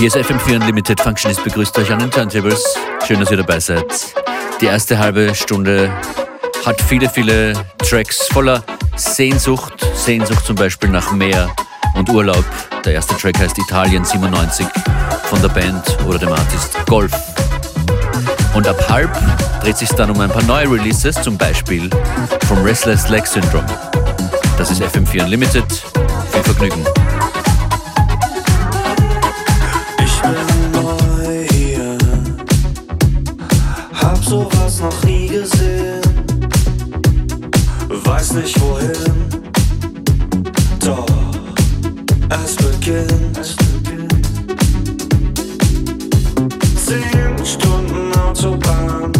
Hier ist FM4 Unlimited Functionist begrüßt euch an den Turntables. Schön, dass ihr dabei seid. Die erste halbe Stunde hat viele, viele Tracks voller Sehnsucht. Sehnsucht zum Beispiel nach Meer und Urlaub. Der erste Track heißt Italien 97 von der Band oder dem Artist Golf. Und ab halb dreht sich dann um ein paar neue Releases, zum Beispiel vom Restless Leg Syndrome. Das ist FM4 Unlimited. Viel Vergnügen. Noch nie gesehen, weiß nicht wohin, doch es beginnt. Zehn Stunden Autobahn,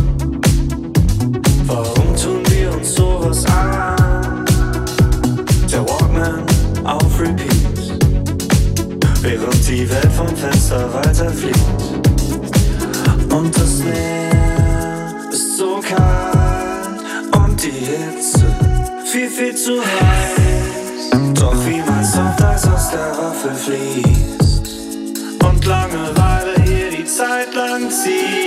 warum tun wir uns sowas an? Der Walkman auf Repeat, während die Welt vom Fenster weiterfliegt. Zu heiß. Doch wie mein Softeis aus der Waffel fließt und Langeweile hier die Zeit lang zieht,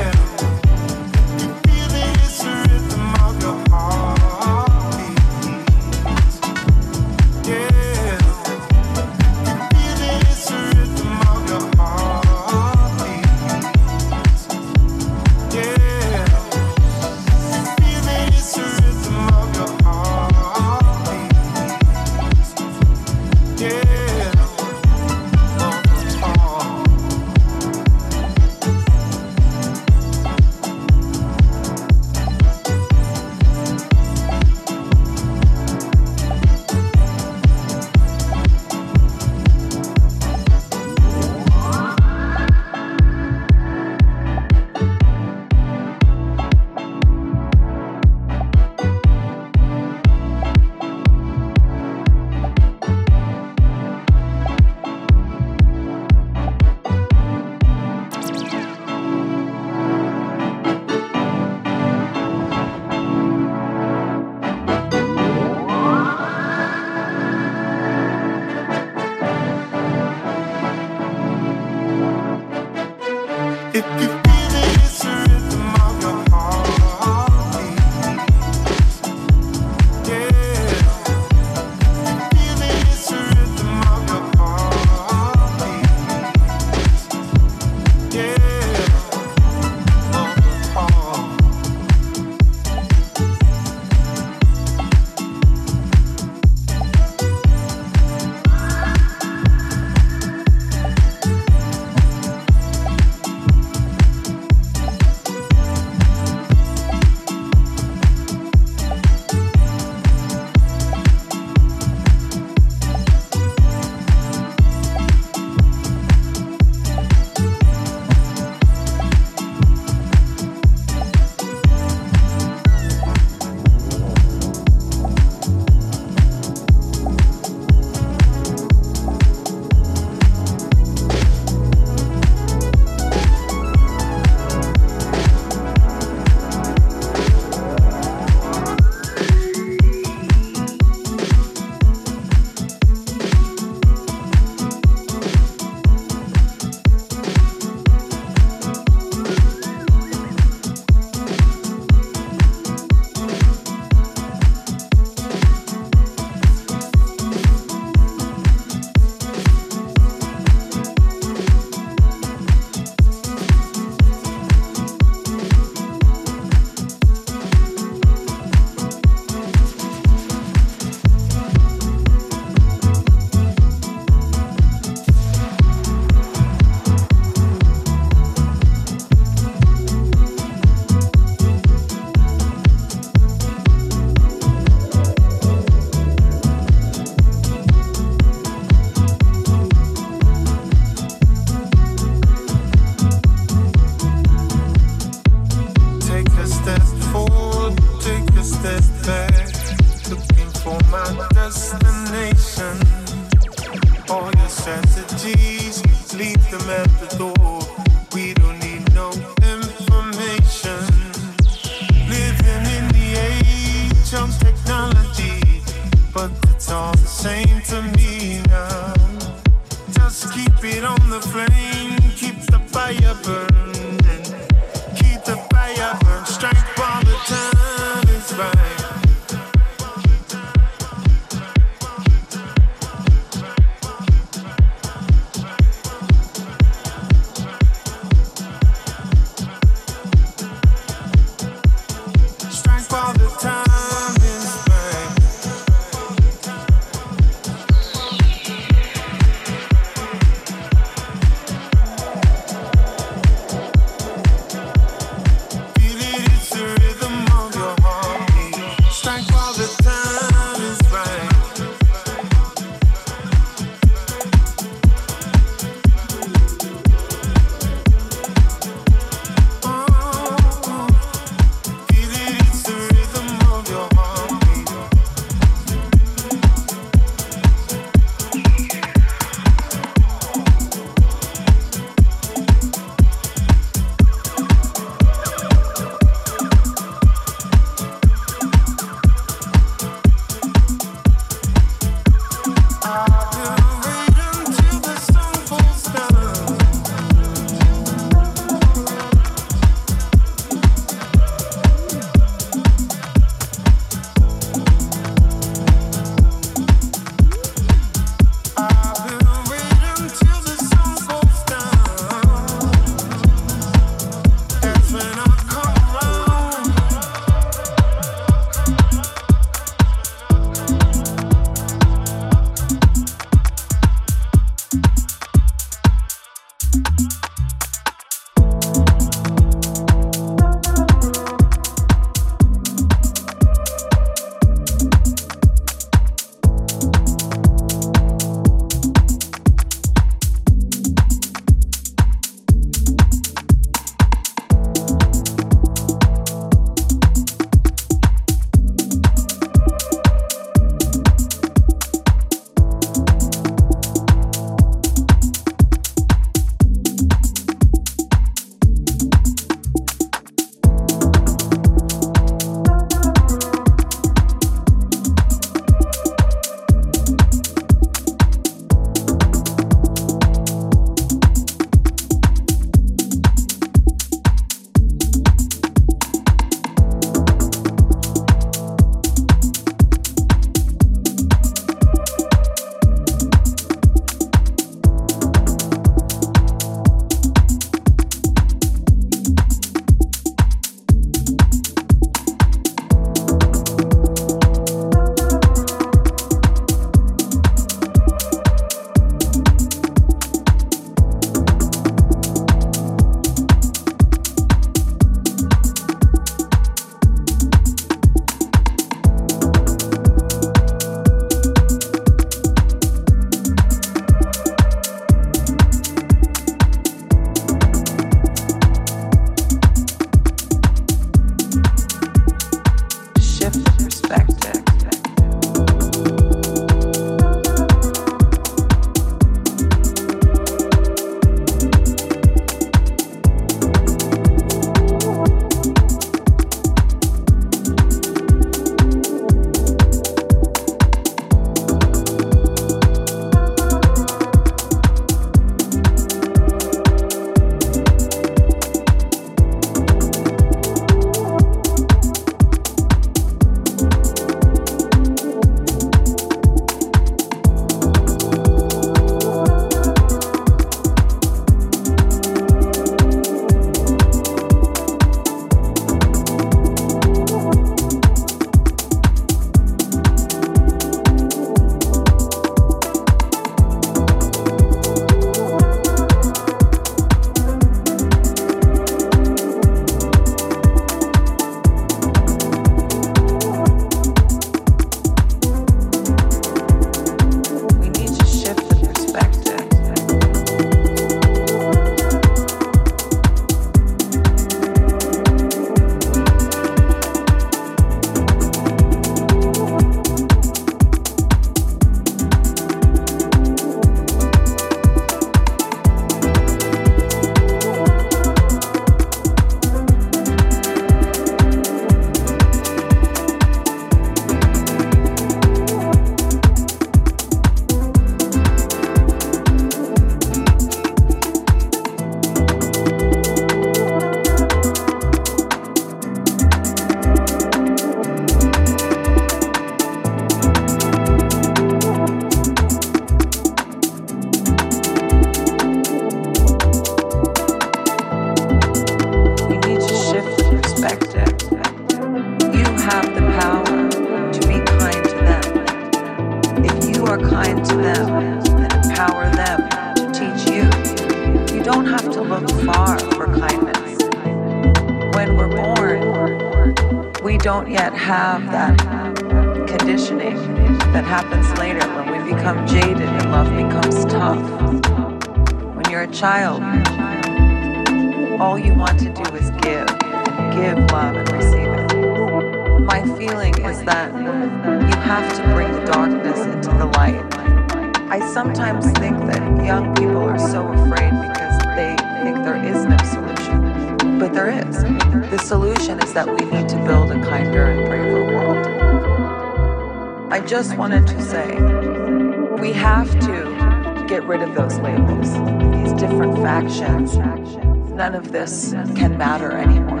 None of this can matter anymore.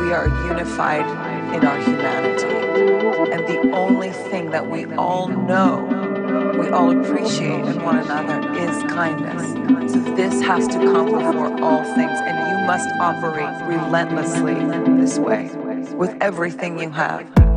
We are unified in our humanity. And the only thing that we all know, we all appreciate in one another is kindness. So this has to come before all things, and you must operate relentlessly this way with everything you have.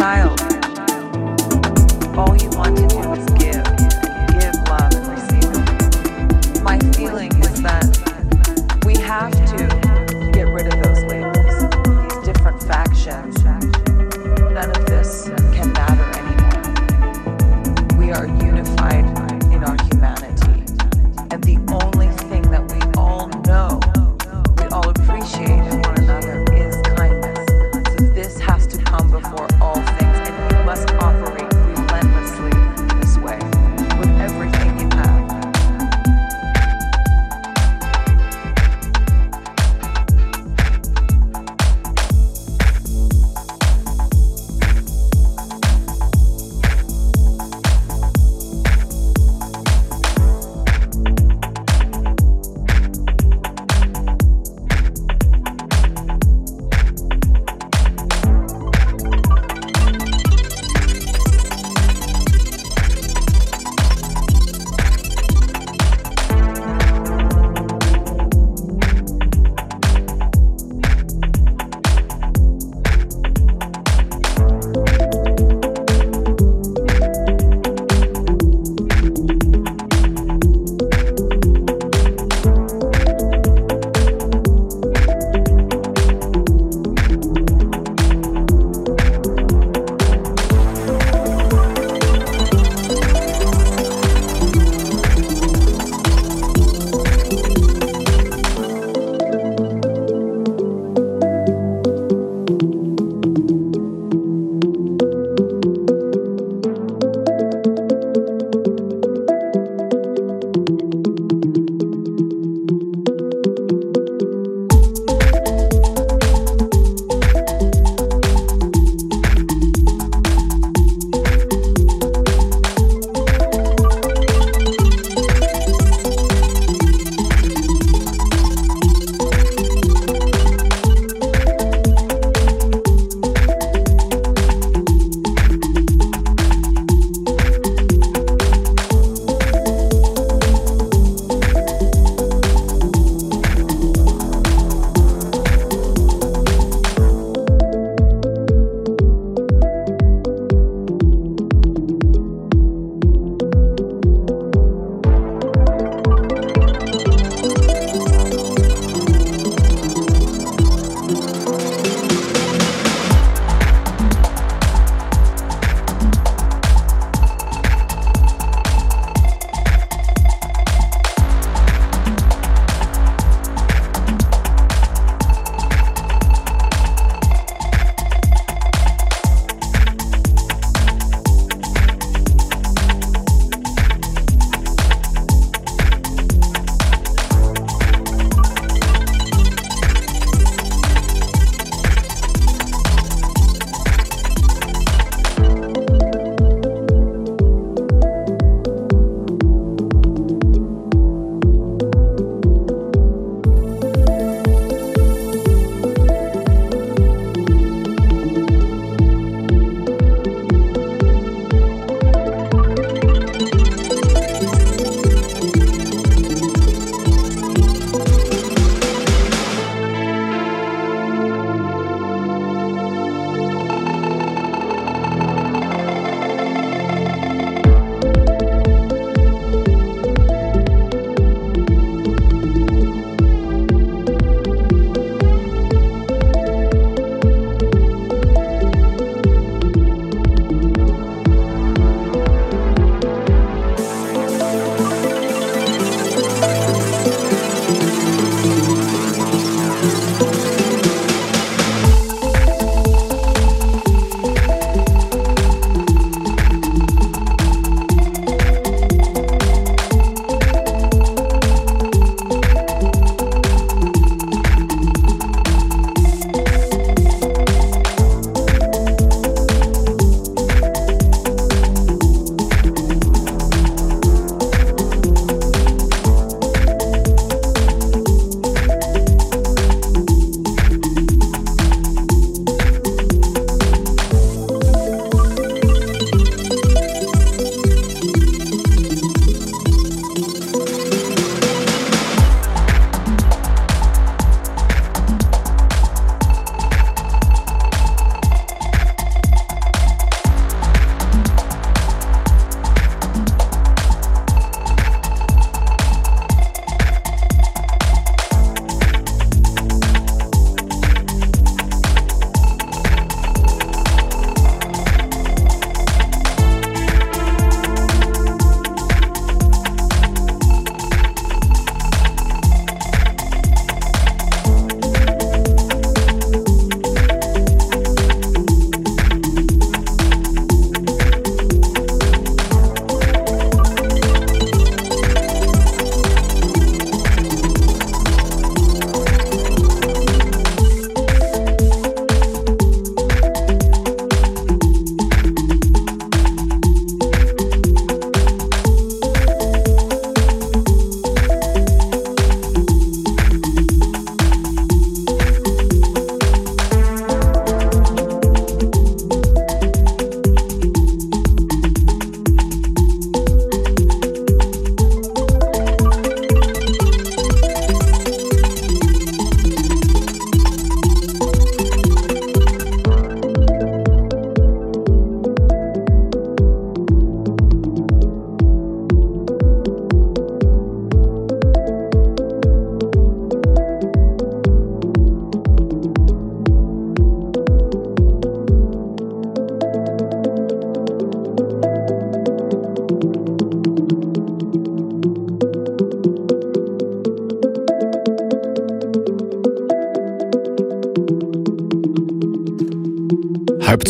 child. All you want to do is give, give love, and receive. My feeling is that.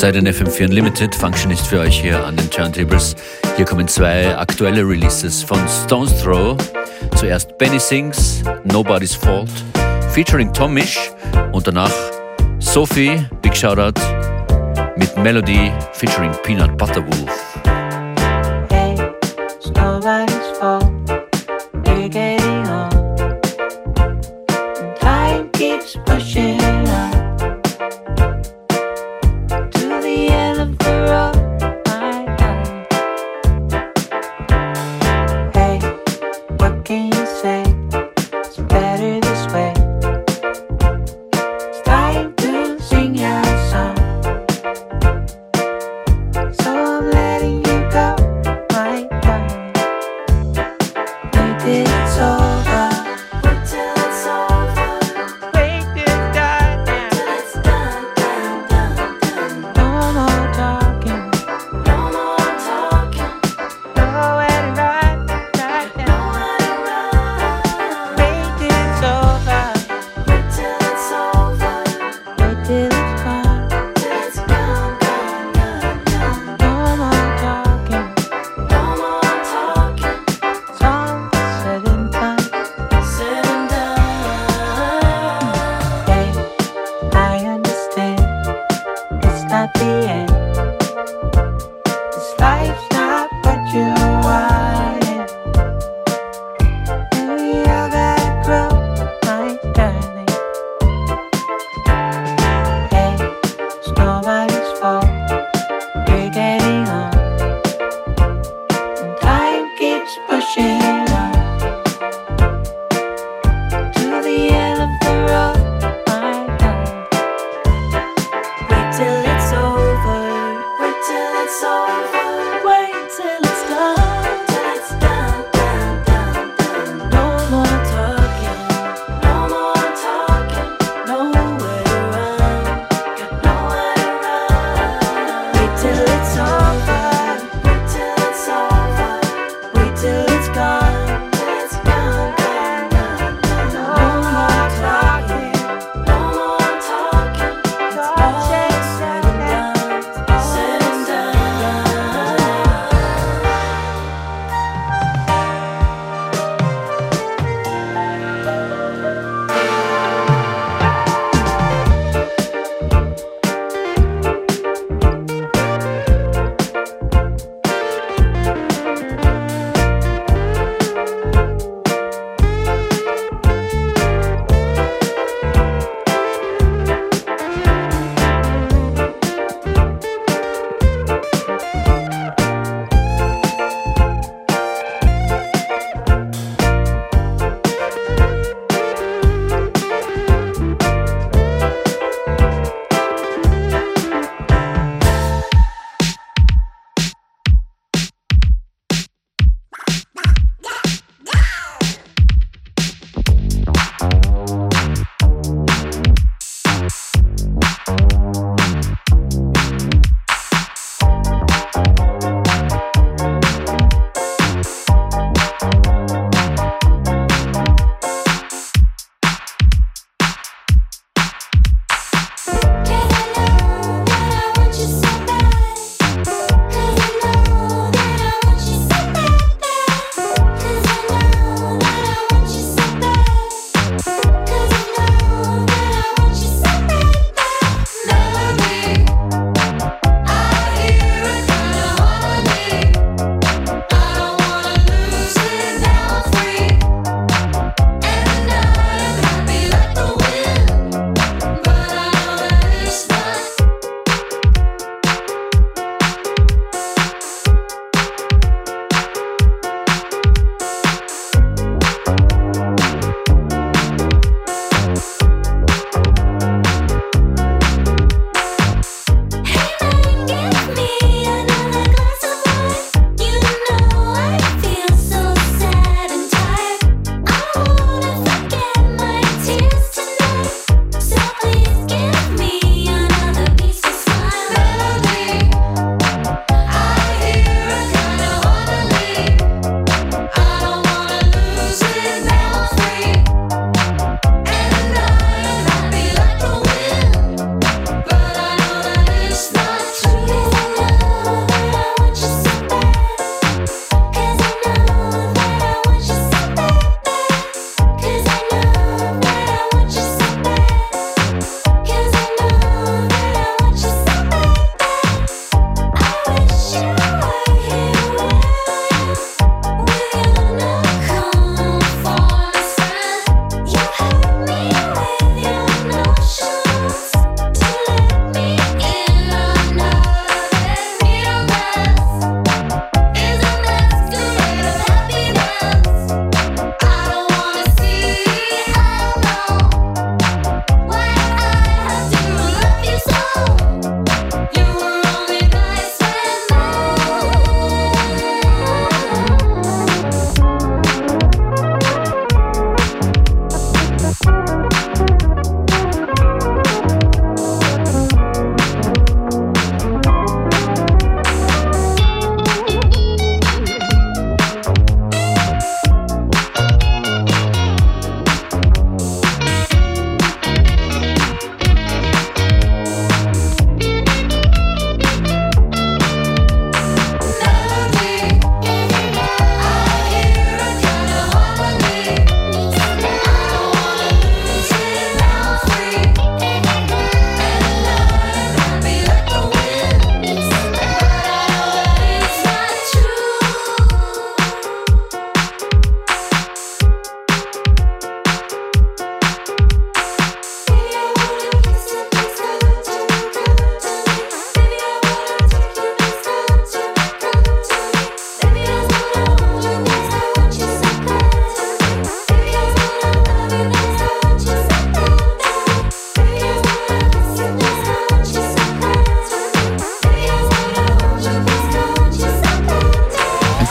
Halbzeit in FM4 Unlimited. Functionist für euch hier an den Turntables. Hier kommen zwei aktuelle Releases von Stone's Throw. Zuerst Benny Sings, Nobody's Fault, featuring Tomish und danach Sophie, Big Shoutout, mit Melody featuring Peanut Butter Wolf.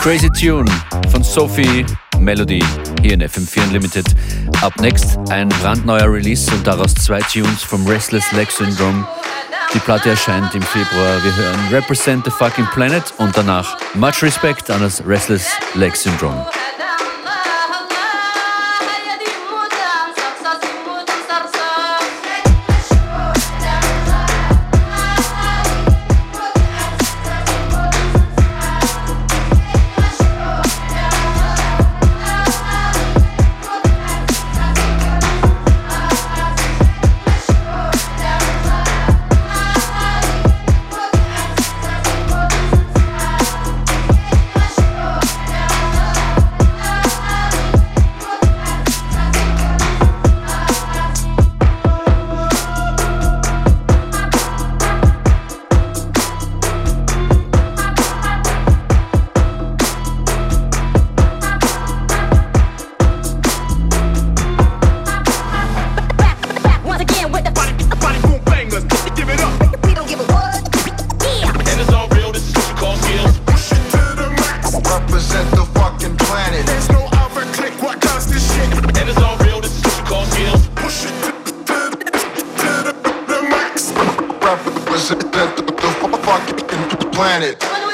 Crazy Tune von Sophie Melody hier in FM4 Unlimited. Up next ein brandneuer Release und daraus zwei Tunes vom Restless Leg Syndrome. Die Platte erscheint im Februar. Wir hören Represent the Fucking Planet und danach Much Respect an das Restless Leg Syndrome. the the the best into the planet.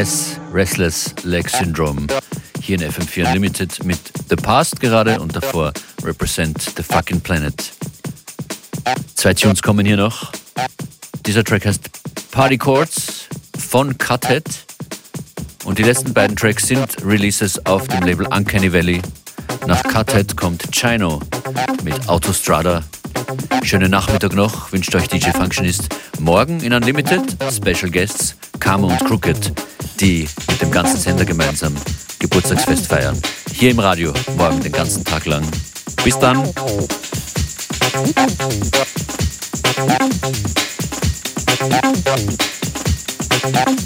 RLS, Restless Leg Syndrome. Hier in FM4 Unlimited mit The Past gerade und davor Represent the Fucking Planet. Zwei Tunes kommen hier noch. Dieser Track heißt Party Chords von Cuthead. Und die letzten beiden Tracks sind Releases auf dem Label Uncanny Valley. Nach Cuthead kommt Chino mit Autostrada. Schönen Nachmittag noch, wünscht euch DJ Functionist. Morgen in Unlimited Special Guests Kamo und Crooked, die mit dem ganzen Sender gemeinsam Geburtstagsfest feiern. Hier im Radio, morgen den ganzen Tag lang. Bis dann! Thank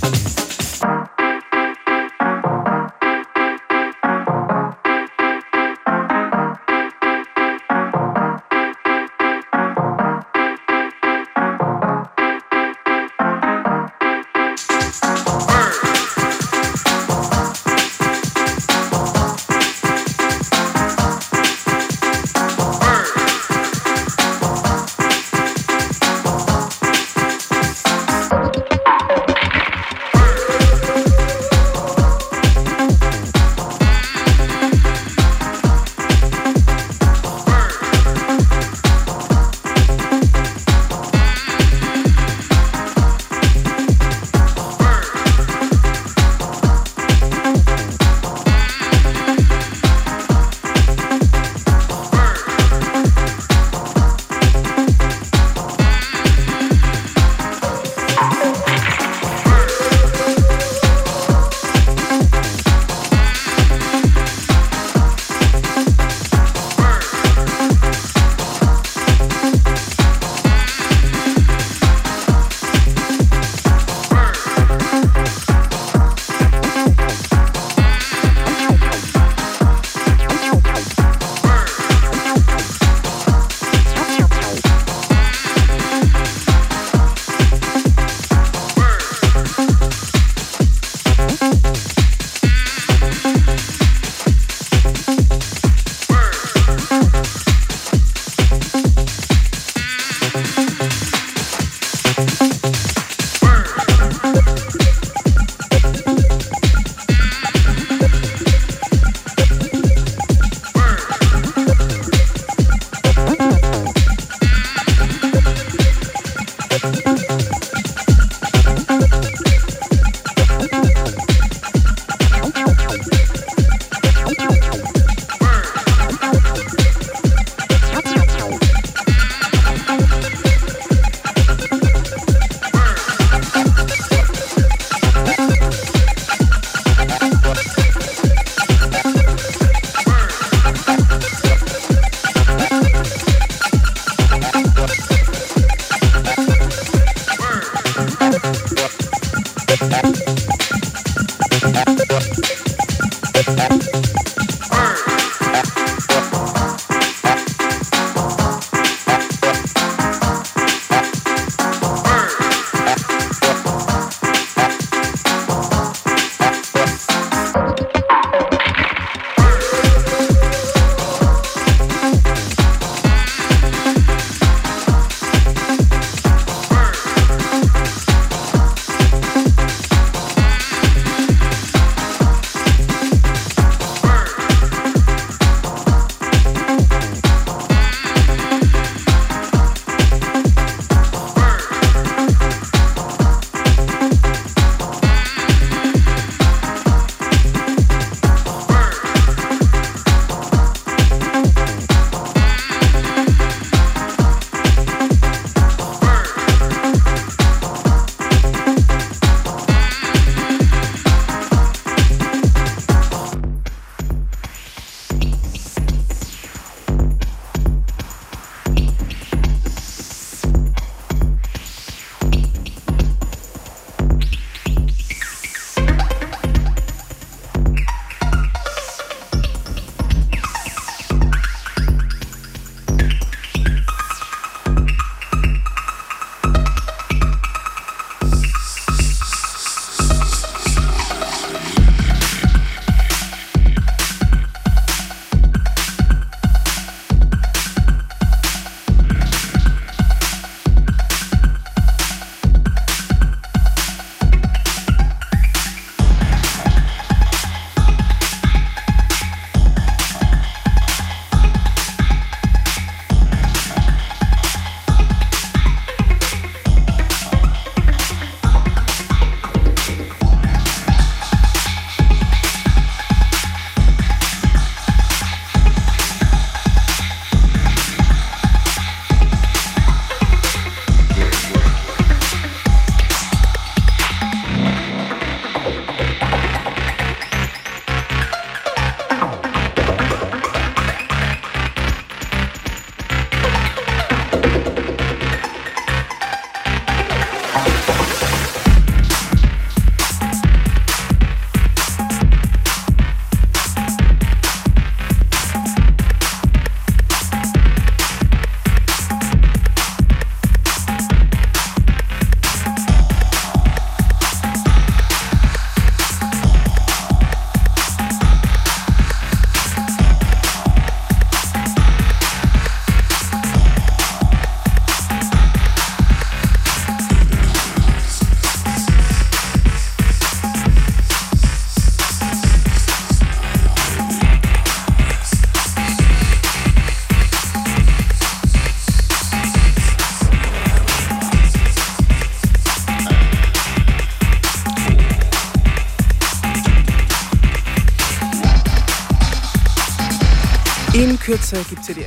Turkey to the